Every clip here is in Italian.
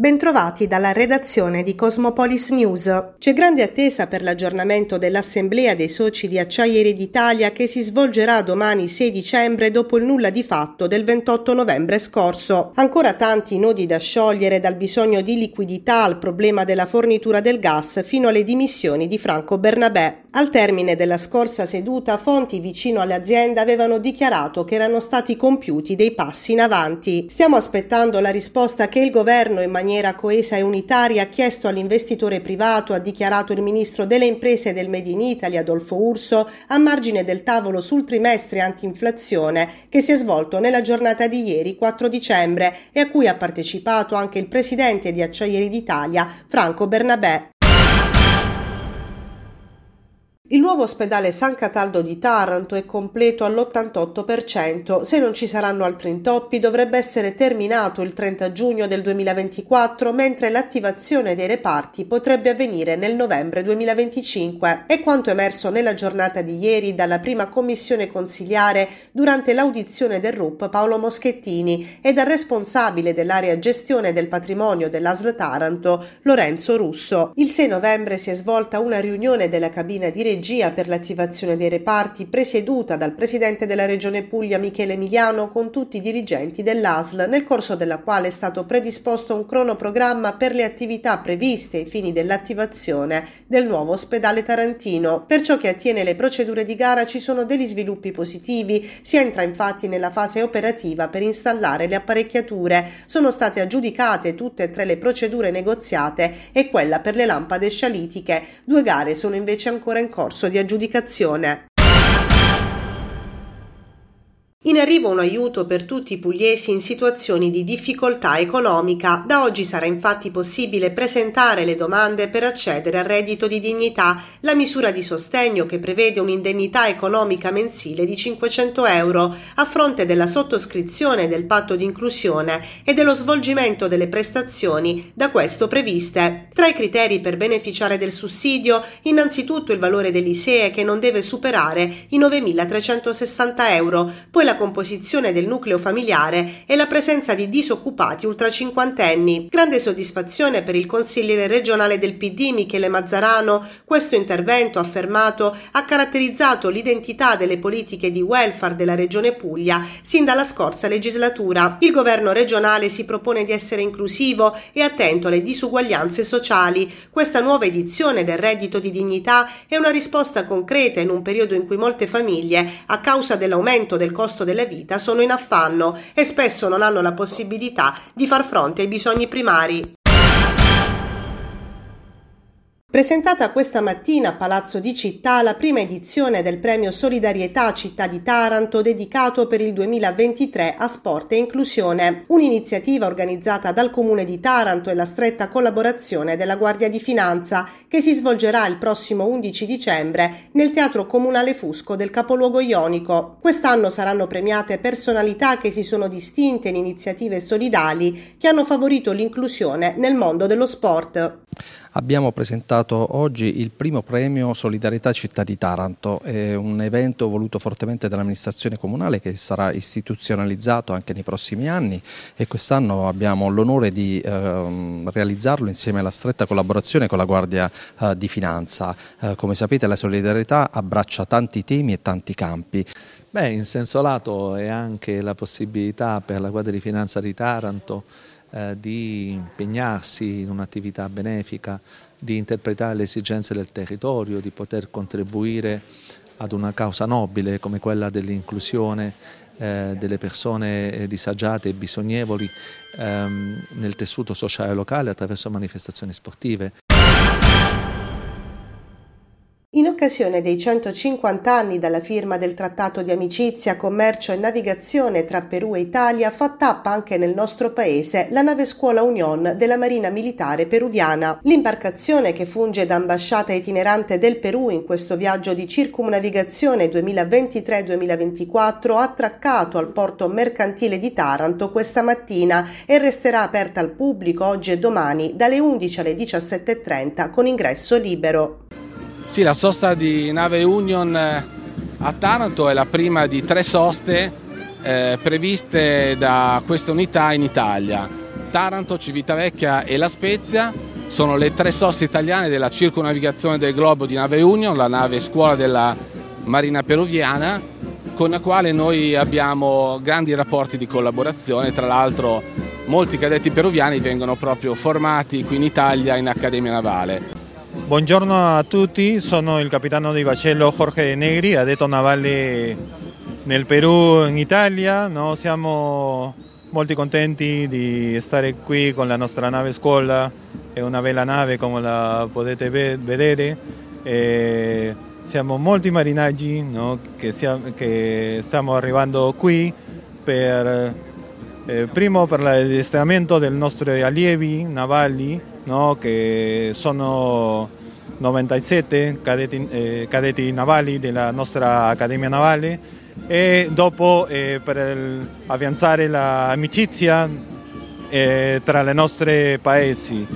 Bentrovati dalla redazione di Cosmopolis News. C'è grande attesa per l'aggiornamento dell'Assemblea dei soci di Acciaieri d'Italia che si svolgerà domani 6 dicembre dopo il nulla di fatto del 28 novembre scorso. Ancora tanti nodi da sciogliere dal bisogno di liquidità al problema della fornitura del gas fino alle dimissioni di Franco Bernabé. Al termine della scorsa seduta, fonti vicino all'azienda avevano dichiarato che erano stati compiuti dei passi in avanti. Stiamo aspettando la risposta che il governo in maniera coesa e unitaria ha chiesto all'investitore privato, ha dichiarato il ministro delle imprese del Made in Italy Adolfo Urso, a margine del tavolo sul trimestre anti-inflazione che si è svolto nella giornata di ieri 4 dicembre e a cui ha partecipato anche il presidente di Acciaieri d'Italia Franco Bernabé. Il nuovo ospedale San Cataldo di Taranto è completo all'88%. Se non ci saranno altri intoppi, dovrebbe essere terminato il 30 giugno del 2024, mentre l'attivazione dei reparti potrebbe avvenire nel novembre 2025. È quanto emerso nella giornata di ieri dalla prima commissione consiliare durante l'audizione del RUP Paolo Moschettini e dal responsabile dell'area gestione del patrimonio dell'ASL Taranto, Lorenzo Russo. Il 6 novembre si è svolta una riunione della cabina di regia per l'attivazione dei reparti presieduta dal presidente della regione Puglia Michele Emiliano con tutti i dirigenti dell'ASL, nel corso della quale è stato predisposto un cronoprogramma per le attività previste ai fini dell'attivazione del nuovo ospedale tarantino. Per ciò che attiene le procedure di gara ci sono degli sviluppi positivi, si entra infatti nella fase operativa per installare le apparecchiature. Sono state aggiudicate tutte e tre le procedure negoziate e quella per le lampade scialitiche. Due gare sono invece ancora in corso corso di aggiudicazione. In arrivo un aiuto per tutti i pugliesi in situazioni di difficoltà economica. Da oggi sarà infatti possibile presentare le domande per accedere al reddito di dignità, la misura di sostegno che prevede un'indennità economica mensile di 500 euro a fronte della sottoscrizione del patto di inclusione e dello svolgimento delle prestazioni da questo previste. Tra i criteri per beneficiare del sussidio, innanzitutto il valore dell'ISEE che non deve superare i 9.360 euro, poi la composizione del nucleo familiare e la presenza di disoccupati ultracinquantenni. Grande soddisfazione per il consigliere regionale del PD Michele Mazzarano, questo intervento affermato ha caratterizzato l'identità delle politiche di welfare della regione Puglia sin dalla scorsa legislatura. Il governo regionale si propone di essere inclusivo e attento alle disuguaglianze sociali. Questa nuova edizione del reddito di dignità è una risposta concreta in un periodo in cui molte famiglie, a causa dell'aumento del costo costo della vita sono in affanno e spesso non hanno la possibilità di far fronte ai bisogni primari. Presentata questa mattina a Palazzo di Città la prima edizione del premio Solidarietà Città di Taranto dedicato per il 2023 a sport e inclusione, un'iniziativa organizzata dal Comune di Taranto e la stretta collaborazione della Guardia di Finanza che si svolgerà il prossimo 11 dicembre nel Teatro Comunale Fusco del capoluogo ionico. Quest'anno saranno premiate personalità che si sono distinte in iniziative solidali che hanno favorito l'inclusione nel mondo dello sport. Abbiamo presentato oggi il primo premio Solidarietà Città di Taranto, è un evento voluto fortemente dall'amministrazione comunale che sarà istituzionalizzato anche nei prossimi anni e quest'anno abbiamo l'onore di eh, realizzarlo insieme alla stretta collaborazione con la Guardia eh, di Finanza. Eh, come sapete la solidarietà abbraccia tanti temi e tanti campi. Beh, in senso lato è anche la possibilità per la Guardia di Finanza di Taranto eh, di impegnarsi in un'attività benefica, di interpretare le esigenze del territorio, di poter contribuire ad una causa nobile come quella dell'inclusione eh, delle persone eh, disagiate e bisognevoli ehm, nel tessuto sociale locale attraverso manifestazioni sportive. Occasione dei 150 anni dalla firma del Trattato di amicizia, commercio e navigazione tra Perù e Italia, fa tappa anche nel nostro paese la nave scuola Union della Marina Militare Peruviana. L'imbarcazione che funge da ambasciata itinerante del Perù in questo viaggio di circumnavigazione 2023-2024 ha attraccato al porto mercantile di Taranto questa mattina e resterà aperta al pubblico oggi e domani dalle 11 alle 17.30 con ingresso libero. Sì, la sosta di nave Union eh, a Taranto è la prima di tre soste eh, previste da questa unità in Italia. Taranto, Civitavecchia e La Spezia sono le tre soste italiane della circonavigazione del globo di nave Union, la nave scuola della Marina Peruviana, con la quale noi abbiamo grandi rapporti di collaborazione, tra l'altro molti cadetti peruviani vengono proprio formati qui in Italia in Accademia Navale. Buongiorno a tutti, sono il capitano di vascello Jorge Negri, addetto navale nel Perù in Italia. No? Siamo molto contenti di stare qui con la nostra nave scuola, è una bella nave come la potete vedere. E siamo molti marinaggi no? che, siamo, che, stiamo arrivando qui per, eh, primo per l'addestramento dei nostri allievi navali no? che sono 97 cadetti, eh, cadetti, navali della nostra Accademia Navale e dopo eh, per avanzare l'amicizia eh, tra i nostri paesi.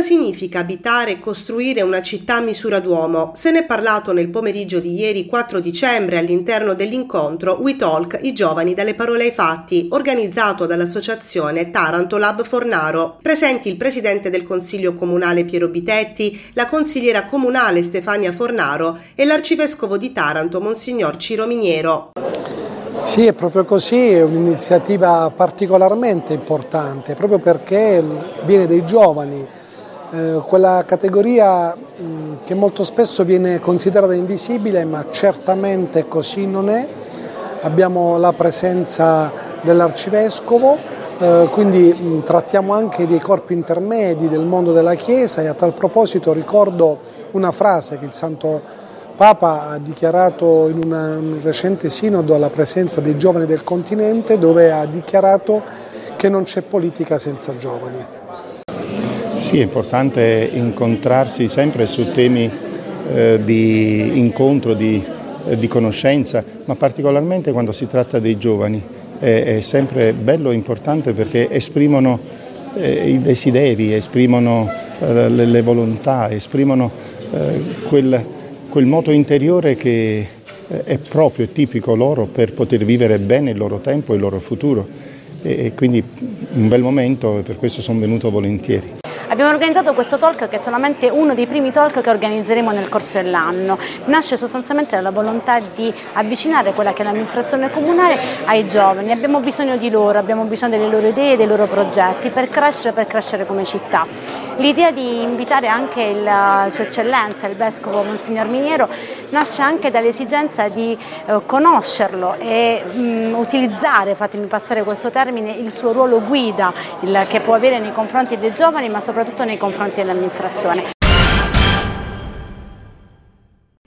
Cosa significa abitare e costruire una città a misura d'uomo? Se ne è parlato nel pomeriggio di ieri 4 dicembre all'interno dell'incontro We Talk i giovani dalle parole ai fatti, organizzato dall'associazione Taranto Lab Fornaro. Presenti il presidente del Consiglio Comunale Piero Bitetti, la consigliera comunale Stefania Fornaro e l'arcivescovo di Taranto Monsignor Ciro Miniero. Sì, è proprio così, è un'iniziativa particolarmente importante, proprio perché viene dai giovani eh, quella categoria mh, che molto spesso viene considerata invisibile ma certamente così non è. Abbiamo la presenza dell'arcivescovo, eh, quindi mh, trattiamo anche dei corpi intermedi del mondo della Chiesa e a tal proposito ricordo una frase che il Santo Papa ha dichiarato in un recente sinodo alla presenza dei giovani del continente dove ha dichiarato che non c'è politica senza giovani. Sì, è importante incontrarsi sempre su temi eh, di incontro, di, eh, di, conoscenza, ma particolarmente quando si tratta dei giovani. È, è sempre bello e importante perché esprimono eh, i desideri, esprimono eh, le, le, volontà, esprimono eh, quel, quel, moto interiore che eh, è proprio e tipico loro per poter vivere bene il loro tempo e il loro futuro. E, quindi un bel momento e per questo sono venuto volentieri. Abbiamo organizzato questo talk che è solamente uno dei primi talk che organizzeremo nel corso dell'anno. Nasce sostanzialmente dalla volontà di avvicinare quella che è l'amministrazione comunale ai giovani. Abbiamo bisogno di loro, abbiamo bisogno delle loro idee, dei loro progetti per crescere, per crescere come città. L'idea di invitare anche il, Sua Eccellenza, il Vescovo Monsignor Miniero, nasce anche dall'esigenza di eh, conoscerlo e mh, utilizzare, fatemi passare questo termine, il suo ruolo guida il, che può avere nei confronti dei giovani ma soprattutto nei confronti dell'amministrazione.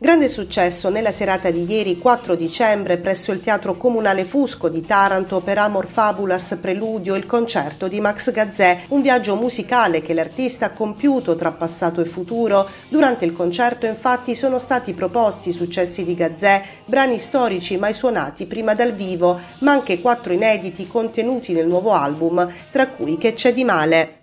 Grande successo nella serata di ieri 4 dicembre presso il Teatro Comunale Fusco di Taranto per Amor Fabulas Preludio il concerto di Max Gazzè, un viaggio musicale che l'artista ha compiuto tra passato e futuro. Durante il concerto infatti sono stati proposti successi di Gazzè, brani storici mai suonati prima dal vivo, ma anche quattro inediti contenuti nel nuovo album, tra cui Che c'è di male.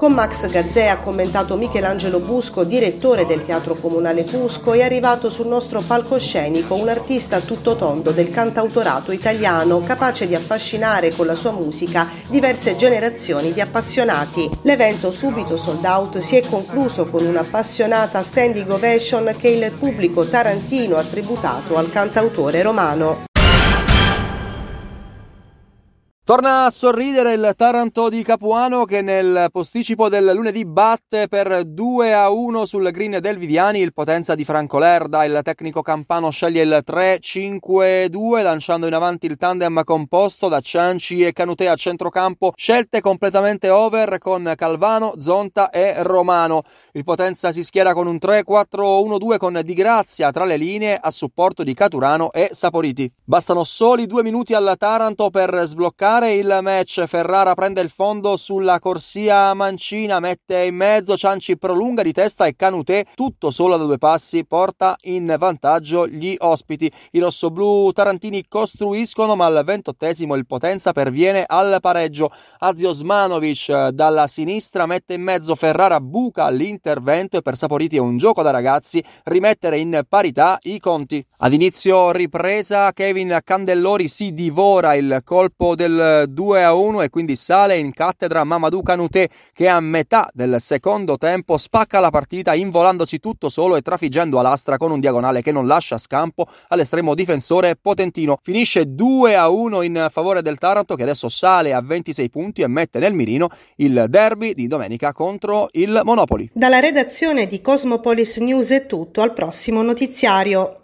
Con Max Gazzè ha commentato Michelangelo Busco, direttore del Teatro Comunale Fusco, è arrivato sul nostro palcoscenico un artista tutto tondo del cantautorato italiano, capace di affascinare con la sua musica diverse generazioni di appassionati. L'evento subito sold out si è concluso con un'appassionata standing ovation che il pubblico tarantino ha tributato al cantautore romano. Torna a sorridere il Taranto di Capuano che nel posticipo del lunedì batte per 2 a 1 sul green del Viviani. Il potenza di Franco Lerda, il tecnico campano sceglie il 3-5-2 lanciando in avanti il tandem composto da Cianci e Canute a centrocampo. Scelte completamente over con Calvano, Zonta e Romano. Il potenza si schiera con un 3-4-1-2 con Di Grazia tra le linee a supporto di Caturano e Saporiti. Bastano soli due minuti al Taranto per sbloccare pareggiare il match. Ferrara prende il fondo sulla corsia mancina, mette in mezzo, Cianci prolunga di testa e Canutè, tutto solo da due passi, porta in vantaggio gli ospiti. I rossoblù tarantini costruiscono, ma al ventottesimo il Potenza perviene al pareggio. Azio Osmanovic dalla sinistra mette in mezzo Ferrara, buca l'intervento e per Saporiti è un gioco da ragazzi rimettere in parità i conti. Ad inizio ripresa Kevin Candellori si divora il colpo del 2 a 1 e quindi sale in cattedra Mamadou Canouté che a metà del secondo tempo spacca la partita involandosi tutto solo e trafiggendo a lastra con un diagonale che non lascia scampo all'estremo difensore potentino. Finisce 2 a 1 in favore del Taranto che adesso sale a 26 punti e mette nel mirino il derby di domenica contro il Monopoli. Dalla redazione di Cosmopolis News è tutto, al prossimo notiziario.